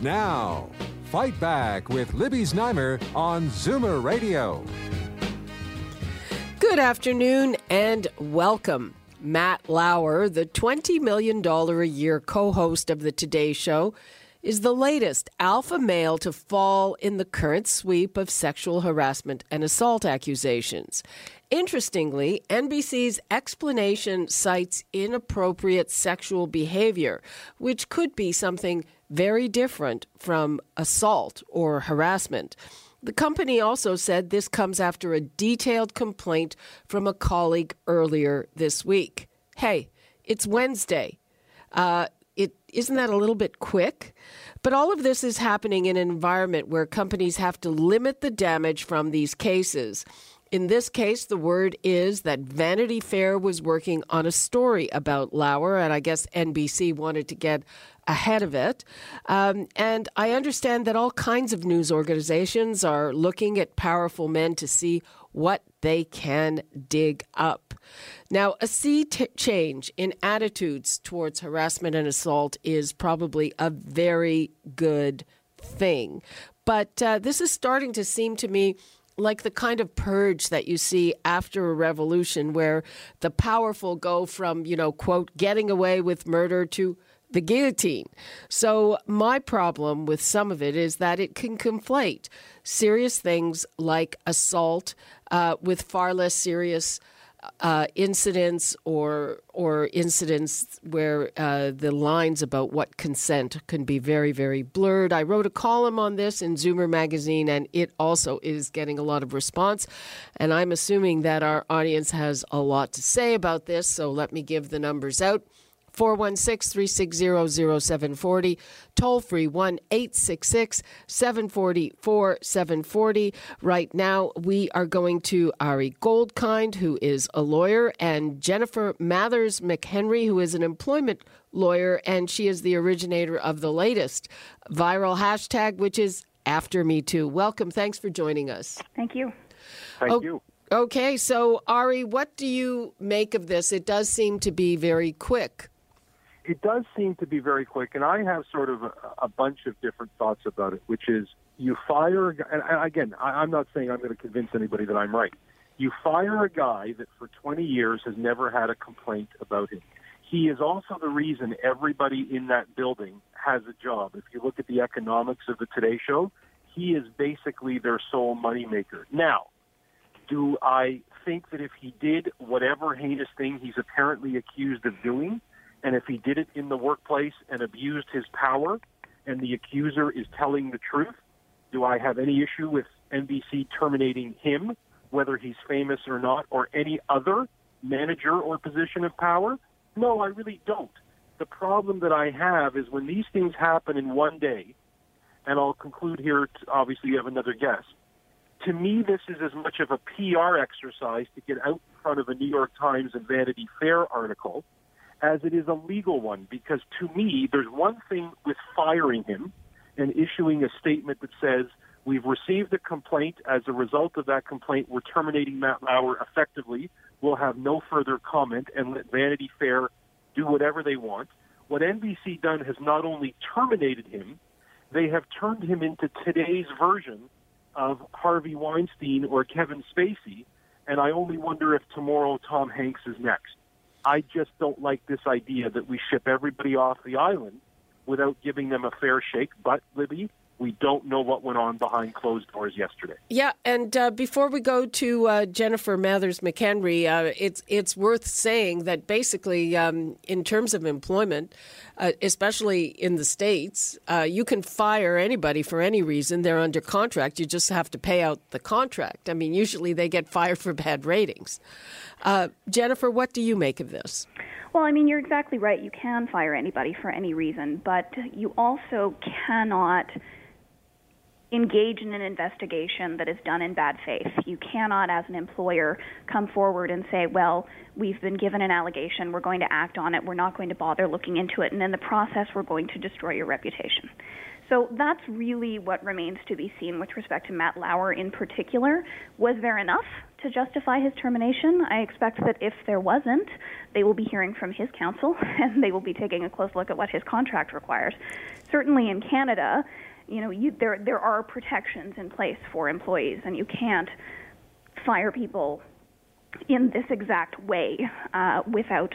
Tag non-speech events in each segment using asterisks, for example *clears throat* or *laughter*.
Now, Fight Back with Libby Znaimer on Zoomer Radio. Good afternoon and welcome. Matt Lauer, the $20 million a year co host of The Today Show, is the latest alpha male to fall in the current sweep of sexual harassment and assault accusations. Interestingly, NBC's explanation cites inappropriate sexual behavior, which could be something very different from assault or harassment. The company also said this comes after a detailed complaint from a colleague earlier this week. Hey, it's Wednesday. Uh, it isn't that a little bit quick? But all of this is happening in an environment where companies have to limit the damage from these cases. In this case, the word is that Vanity Fair was working on a story about Lauer, and I guess NBC wanted to get ahead of it. Um, and I understand that all kinds of news organizations are looking at powerful men to see what they can dig up. Now, a sea t- change in attitudes towards harassment and assault is probably a very good thing. But uh, this is starting to seem to me like the kind of purge that you see after a revolution where the powerful go from, you know, quote, getting away with murder to the guillotine. So, my problem with some of it is that it can conflate serious things like assault uh, with far less serious. Uh, incidents or or incidents where uh, the lines about what consent can be very very blurred. I wrote a column on this in Zoomer magazine, and it also is getting a lot of response. And I'm assuming that our audience has a lot to say about this. So let me give the numbers out. 416 360 0740. Toll free 1 866 740 Right now, we are going to Ari Goldkind, who is a lawyer, and Jennifer Mathers McHenry, who is an employment lawyer, and she is the originator of the latest viral hashtag, which is After Me Too. Welcome. Thanks for joining us. Thank you. Thank Oh, you. Okay, so Ari, what do you make of this? It does seem to be very quick. It does seem to be very quick, and I have sort of a, a bunch of different thoughts about it, which is you fire, and again, I, I'm not saying I'm going to convince anybody that I'm right. You fire a guy that for 20 years has never had a complaint about him. He is also the reason everybody in that building has a job. If you look at the economics of the Today Show, he is basically their sole moneymaker. Now, do I think that if he did whatever heinous thing he's apparently accused of doing, and if he did it in the workplace and abused his power, and the accuser is telling the truth, do I have any issue with NBC terminating him, whether he's famous or not, or any other manager or position of power? No, I really don't. The problem that I have is when these things happen in one day, and I'll conclude here, obviously, you have another guest to me, this is as much of a PR exercise to get out in front of a New York Times and Vanity Fair article as it is a legal one. Because to me, there's one thing with firing him and issuing a statement that says, We've received a complaint. As a result of that complaint, we're terminating Matt Lauer effectively. We'll have no further comment and let Vanity Fair do whatever they want. What NBC done has not only terminated him, they have turned him into today's version of Harvey Weinstein or Kevin Spacey, and I only wonder if tomorrow Tom Hanks is next. I just don't like this idea that we ship everybody off the island without giving them a fair shake. But, Libby, we don't know what went on behind closed doors yesterday. Yeah, and uh, before we go to uh, Jennifer Mathers McHenry, uh, it's it's worth saying that basically, um, in terms of employment, uh, especially in the States, uh, you can fire anybody for any reason. They're under contract. You just have to pay out the contract. I mean, usually they get fired for bad ratings. Uh, Jennifer, what do you make of this? Well, I mean, you're exactly right. You can fire anybody for any reason, but you also cannot engage in an investigation that is done in bad faith. You cannot, as an employer, come forward and say, well, we've been given an allegation, we're going to act on it, we're not going to bother looking into it, and in the process, we're going to destroy your reputation. So that's really what remains to be seen with respect to Matt Lauer in particular. Was there enough to justify his termination? I expect that if there wasn't, they will be hearing from his counsel *laughs* and they will be taking a close look at what his contract requires. Certainly in Canada, you know, you, there there are protections in place for employees, and you can't fire people in this exact way uh, without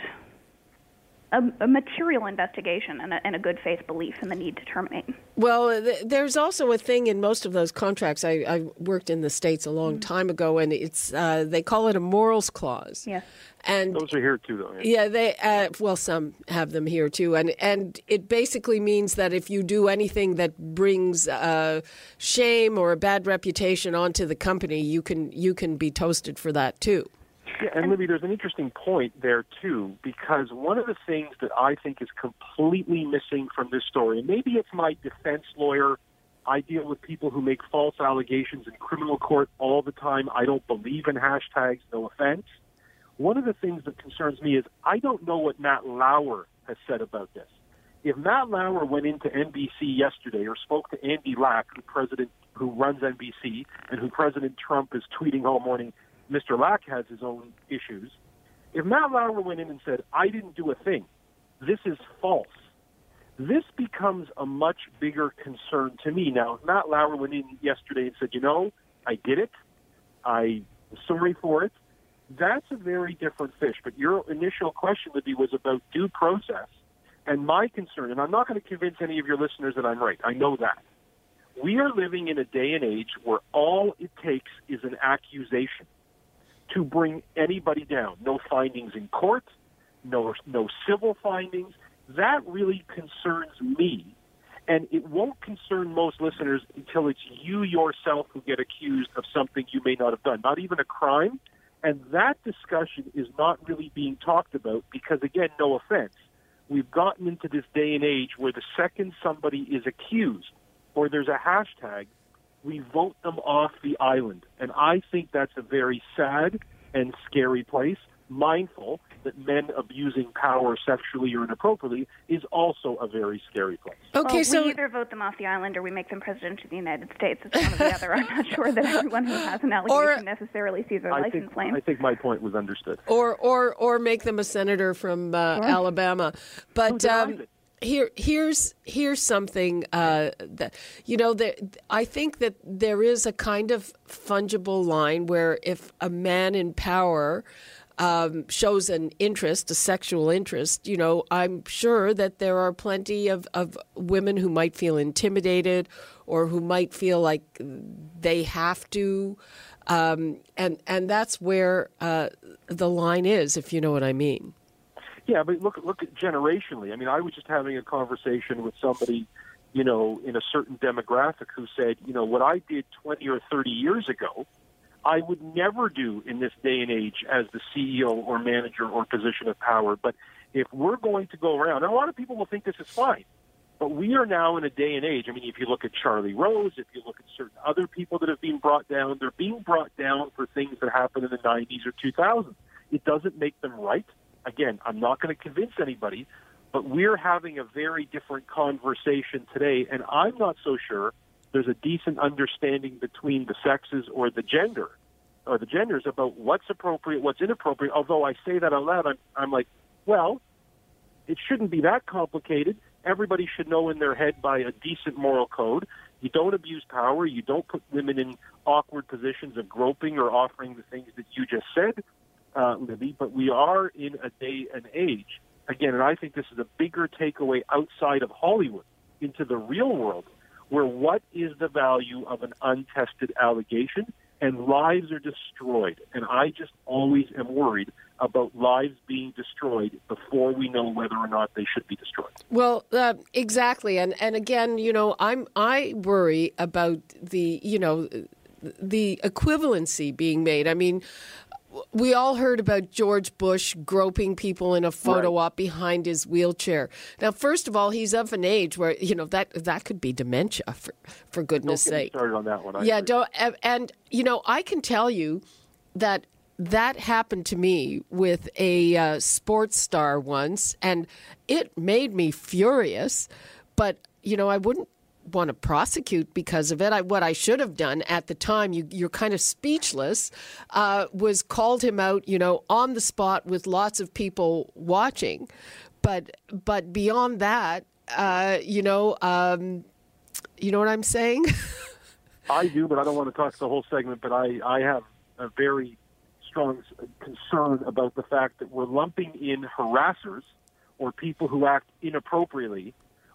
a, a, material investigation and a, and a, good faith belief in the need to terminate. Well, th- there's also a thing in most of those contracts. I, I worked in the states a long mm-hmm. time ago, and it's uh, they call it a morals clause. Yes. And those are here too, though. Yeah, they uh, well, some have them here too, and and it basically means that if you do anything that brings uh, shame or a bad reputation onto the company, you can you can be toasted for that too. Yeah, and Libby, there's an interesting point there too, because one of the things that I think is completely missing from this story, and maybe it's my defense lawyer. I deal with people who make false allegations in criminal court all the time. I don't believe in hashtags, no offense. One of the things that concerns me is I don't know what Matt Lauer has said about this. If Matt Lauer went into NBC yesterday or spoke to Andy Lack, who president who runs NBC and who President Trump is tweeting all morning, Mr. Lack has his own issues. If Matt Lauer went in and said, I didn't do a thing, this is false, this becomes a much bigger concern to me. Now, if Matt Lauer went in yesterday and said, you know, I did it, I'm sorry for it, that's a very different fish. But your initial question, Libby, was about due process. And my concern, and I'm not going to convince any of your listeners that I'm right, I know that. We are living in a day and age where all it takes is an accusation to bring anybody down. No findings in court, no no civil findings. That really concerns me, and it won't concern most listeners until it's you yourself who get accused of something you may not have done, not even a crime. And that discussion is not really being talked about because, again, no offense, we've gotten into this day and age where the second somebody is accused or there's a hashtag, we vote them off the island. And I think that's a very sad and scary place, mindful that men abusing power sexually or inappropriately is also a very scary place. Okay, well, so we either vote them off the island or we make them president of the United States. It's one or the other. I'm not sure that everyone who has an allegation or, necessarily sees their I license think, lane. I think my point was understood. Or or or make them a senator from uh, sure. Alabama, but. Um, here here's here's something uh, that you know that I think that there is a kind of fungible line where if a man in power um, shows an interest, a sexual interest, you know, I'm sure that there are plenty of, of women who might feel intimidated or who might feel like they have to. Um, and and that's where uh, the line is, if you know what I mean. Yeah, but look look at generationally. I mean, I was just having a conversation with somebody, you know, in a certain demographic who said, you know, what I did 20 or 30 years ago, I would never do in this day and age as the CEO or manager or position of power. But if we're going to go around, and a lot of people will think this is fine, but we are now in a day and age. I mean, if you look at Charlie Rose, if you look at certain other people that have been brought down, they're being brought down for things that happened in the 90s or 2000s. It doesn't make them right again, I'm not going to convince anybody, but we're having a very different conversation today, and I'm not so sure there's a decent understanding between the sexes or the gender or the genders about what's appropriate, what's inappropriate. Although I say that out loud, I'm, I'm like, well, it shouldn't be that complicated. Everybody should know in their head by a decent moral code. You don't abuse power. You don't put women in awkward positions of groping or offering the things that you just said uh, Libby, but we are in a day and age, again, and I think this is a bigger takeaway outside of Hollywood into the real world, where what is the value of an untested allegation and lives are destroyed. And I just always am worried about lives being destroyed before we know whether or not they should be destroyed. Well, uh, exactly, and and again, you know, I'm I worry about the you know the equivalency being made. I mean, we all heard about George Bush groping people in a photo right. op behind his wheelchair. Now, first of all, he's of an age where you know that that could be dementia for for goodness sake. started on that one. I yeah, agree. don't and, and you know I can tell you that that happened to me with a uh, sports star once, and it made me furious. But you know I wouldn't want to prosecute because of it. I, what I should have done at the time, you, you're kind of speechless, uh, was called him out, you know, on the spot with lots of people watching. But but beyond that, uh, you know, um, you know what I'm saying? *laughs* I do, but I don't want to talk the whole segment. But I, I have a very strong concern about the fact that we're lumping in harassers or people who act inappropriately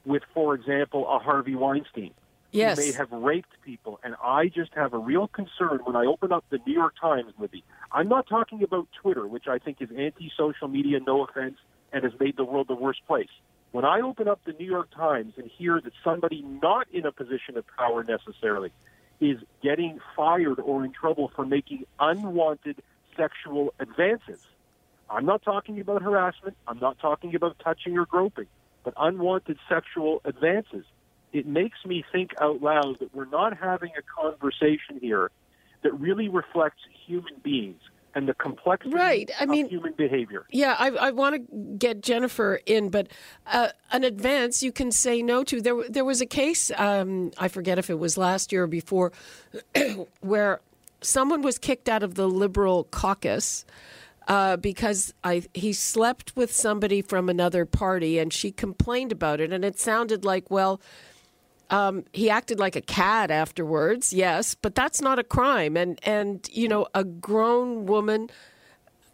with, for example, a Harvey Weinstein. Yes. Who may have raped people. And I just have a real concern when I open up the New York Times, Libby. I'm not talking about Twitter, which I think is anti social media, no offense, and has made the world the worst place. When I open up the New York Times and hear that somebody not in a position of power necessarily is getting fired or in trouble for making unwanted sexual advances, I'm not talking about harassment. I'm not talking about touching or groping, but unwanted sexual advances. It makes me think out loud that we're not having a conversation here that really reflects human beings and the complexity Right. I of mean- human behavior. Yeah, I, I want to get Jennifer in, but uh, an advance you can say no to. There, there was a case, um, I forget if it was last year or before, *clears throat* where someone was kicked out of the Liberal caucus uh, because I, he slept with somebody from another party, and she complained about it, and it sounded like, well, um, he acted like a cat afterwards, yes, but that's not a crime. And and you know, a grown woman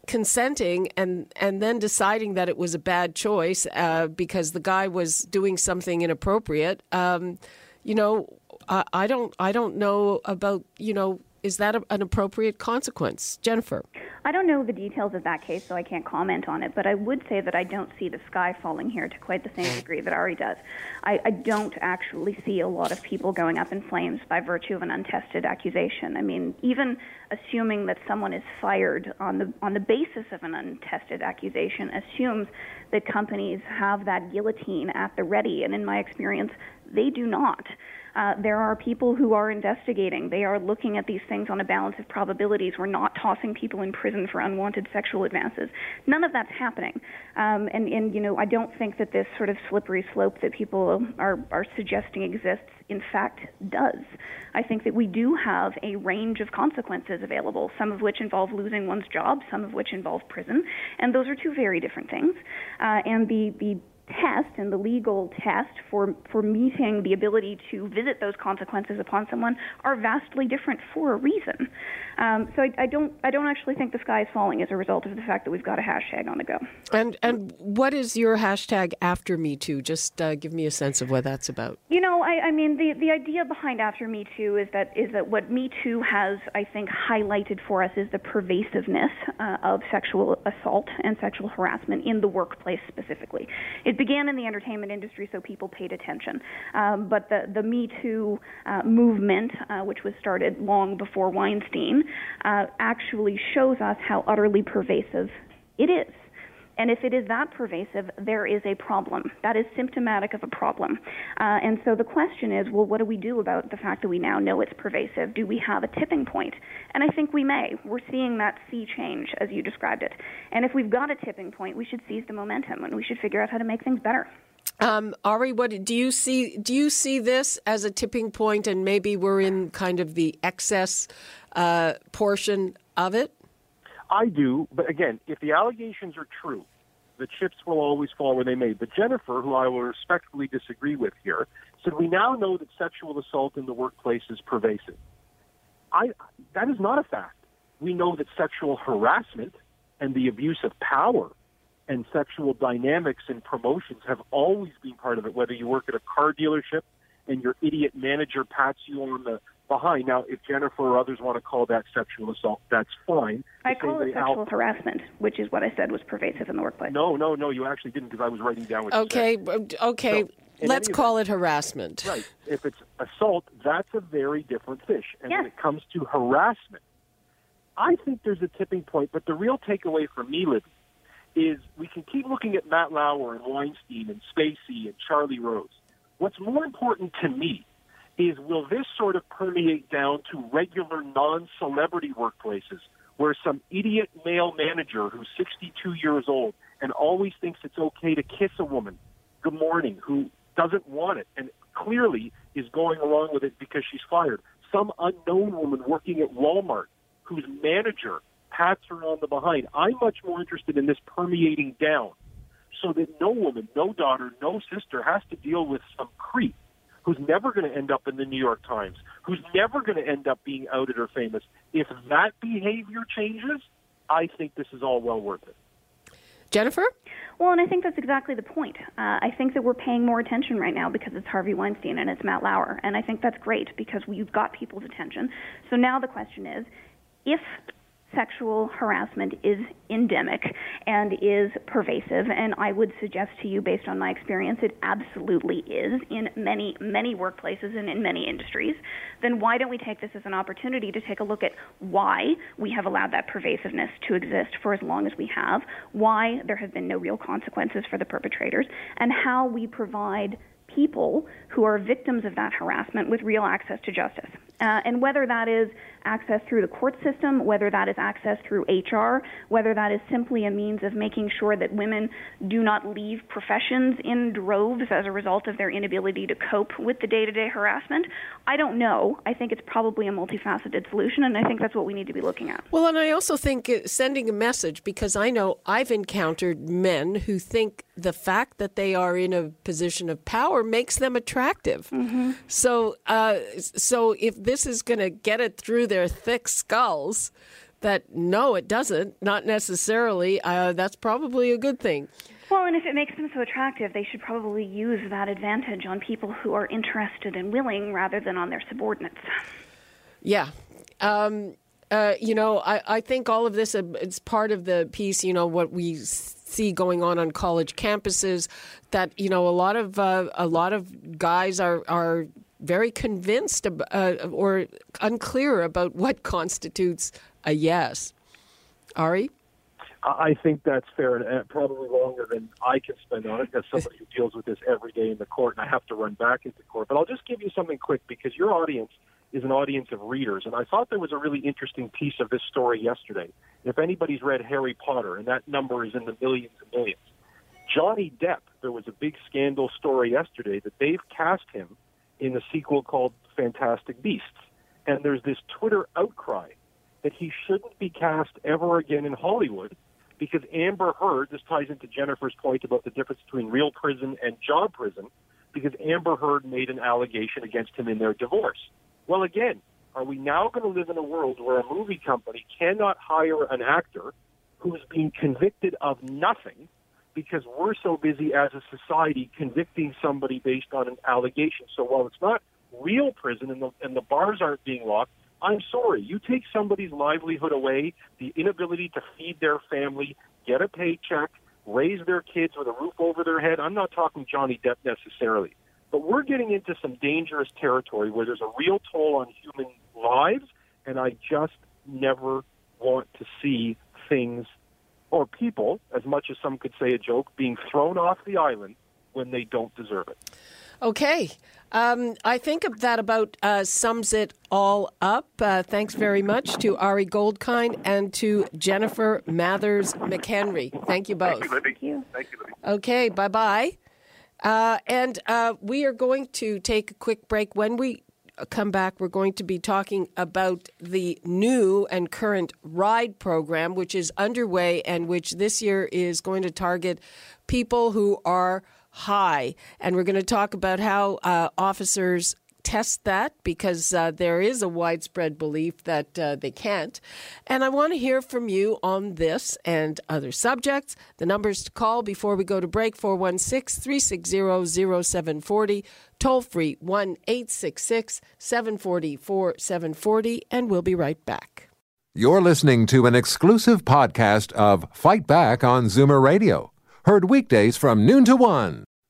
consenting and and then deciding that it was a bad choice uh, because the guy was doing something inappropriate. Um, you know, I, I don't I don't know about you know is that a, an appropriate consequence, Jennifer? I don't know the details of that case, so I can't comment on it, but I would say that I don't see the sky falling here to quite the same hmm. degree that Ari does. I, I don't actually see a lot of people going up in flames by virtue of an untested accusation. I mean, even assuming that someone is fired on the on the basis of an untested accusation assumes that companies have that guillotine at the ready, and in my experience, they do not. Uh, there are people who are investigating. They are looking at these things on a balance of probabilities. We're not tossing people in prison for unwanted sexual advances. None of that's happening. Um, and, and, you know, I don't think that this sort of slippery slope that people are, are suggesting exists, in fact, does. I think that we do have a range of consequences available, some of which involve losing one's job, some of which involve prison. And those are two very different things. Uh, and the, the test and the legal test for, for meeting the ability to visit those consequences upon someone are vastly different for a reason. Um, so I, I don't I don't actually think the sky is falling as a result of the fact that we've got a hashtag on the go. And and what is your hashtag after Me Too? Just uh, give me a sense of what that's about. You know, I, I mean, the the idea behind After Me Too is that is that what Me Too has, I think, highlighted for us is the pervasiveness uh, of sexual assault and sexual harassment in the workplace specifically. It began in the entertainment industry, so people paid attention. Um, but the the Me Too uh, movement, uh, which was started long before Weinstein, uh, actually shows us how utterly pervasive it is. And if it is that pervasive, there is a problem. That is symptomatic of a problem. Uh, and so the question is well, what do we do about the fact that we now know it's pervasive? Do we have a tipping point? And I think we may. We're seeing that sea change, as you described it. And if we've got a tipping point, we should seize the momentum and we should figure out how to make things better. Um, Ari, what do you see? Do you see this as a tipping point, and maybe we're in kind of the excess uh, portion of it? I do, but again, if the allegations are true, the chips will always fall where they may. But Jennifer, who I will respectfully disagree with here, said we now know that sexual assault in the workplace is pervasive. I that is not a fact. We know that sexual harassment and the abuse of power and sexual dynamics and promotions have always been part of it, whether you work at a car dealership and your idiot manager pats you on the behind. Now, if Jennifer or others want to call that sexual assault, that's fine. The I same call it sexual Al- harassment, which is what I said was pervasive in the workplace. No, no, no, you actually didn't because I was writing down what you Okay, said. uh, okay. So, in Let's any call it harassment. Right. If it's assault, that's a very different fish. And when it comes to harassment, I think there's a tipping point. But the real takeaway for me, Libby, is we can keep looking at Matt Lauer and Weinstein and Spacey and Charlie Rose. What's more important to me is will this sort of permeate down to regular non-celebrity workplaces where some idiot male manager who's 62 years old and always thinks it's okay to kiss a woman good morning who doesn't want it and clearly is going along with it because she's fired. Some unknown woman working at Walmart whose manager pats her on the behind. I'm much more interested in this permeating down so that no woman, no daughter, no sister has to deal with some creep who's never going to end up in the New York Times, who's never going to end up being outed or famous. If that behavior changes, I think this is all well worth it. Jennifer? Well, and I think that's exactly the point. Uh, I think that we're paying more attention right now because it's Harvey Weinstein and it's Matt Lauer, and I think that's great because we've got people's attention. So now the question is, if sexual harassment is endemic and is pervasive, and I would suggest to you, based on my experience, it absolutely is in many, many workplaces and in many industries, then why don't we take this as an opportunity to take a look at why we have allowed that pervasiveness to exist for as long as we have, why there have been no real consequences for the perpetrators, and how we provide people who are victims of that harassment with real access to justice. Uh, and whether that is access through the court system, whether that is access through HR, whether that is simply a means of making sure that women do not leave professions in droves as a result of their inability to cope with the day to day harassment, I don't know. I think it's probably a multifaceted solution, and I think that's what we need to be looking at. Well, and I also think sending a message because I know I've encountered men who think the fact that they are in a position of power makes them attractive. So, uh, so if this is going to get it through their thick skulls, that no, it doesn't. Not necessarily. Uh, that's probably a good thing. Well, and if it makes them so attractive, they should probably use that advantage on people who are interested and willing rather than on their subordinates. Yeah. Um, uh, you know, I, I think all of this is part of the piece. You know what we see going on on college campuses. That you know a lot of uh, a lot of guys are are very convinced ab- uh, or unclear about what constitutes a yes. Ari, I think that's fair and probably longer than I can spend on it as somebody who deals with this every day in the court, and I have to run back into court. But I'll just give you something quick because your audience is an audience of readers, and I thought there was a really interesting piece of this story yesterday. If anybody's read Harry Potter, and that number is in the millions and millions, Johnny Depp, there was a big scandal story yesterday that they've cast him in a sequel called Fantastic Beasts, and there's this Twitter outcry that he shouldn't be cast ever again in Hollywood because Amber Heard, this ties into Jennifer's point about the difference between real prison and job prison, because Amber Heard made an allegation against him in their divorce. Well, again, are we now going to live in a world where a movie company cannot hire an actor who's being convicted of nothing because we're so busy as a society convicting somebody based on an allegation? So while it's not real prison and the, and the bars aren't being locked, I'm sorry. You take somebody's livelihood away, the inability to feed their family, get a paycheck, raise their kids with a roof over their head. I'm not talking Johnny Depp necessarily. But we're getting into some dangerous territory where there's a real toll on human lives, and I just never want to see things or people, as much as some could say a joke, being thrown off the island when they don't deserve it. Okay. Um, I think that about uh, sums it all up. Uh, thanks very much to Ari Goldkind and to Jennifer Mathers McHenry. Thank you both. Thank you, Libby. Thank you. Thank you, Libby. Okay, bye bye. Uh, and uh, we are going to take a quick break. When we come back, we're going to be talking about the new and current RIDE program, which is underway and which this year is going to target people who are high. And we're going to talk about how uh, officers test that because uh, there is a widespread belief that uh, they can't. And I want to hear from you on this and other subjects. The numbers to call before we go to break 416 360 0740, toll free 1 866 740 4740, and we'll be right back. You're listening to an exclusive podcast of Fight Back on Zoomer Radio, heard weekdays from noon to one.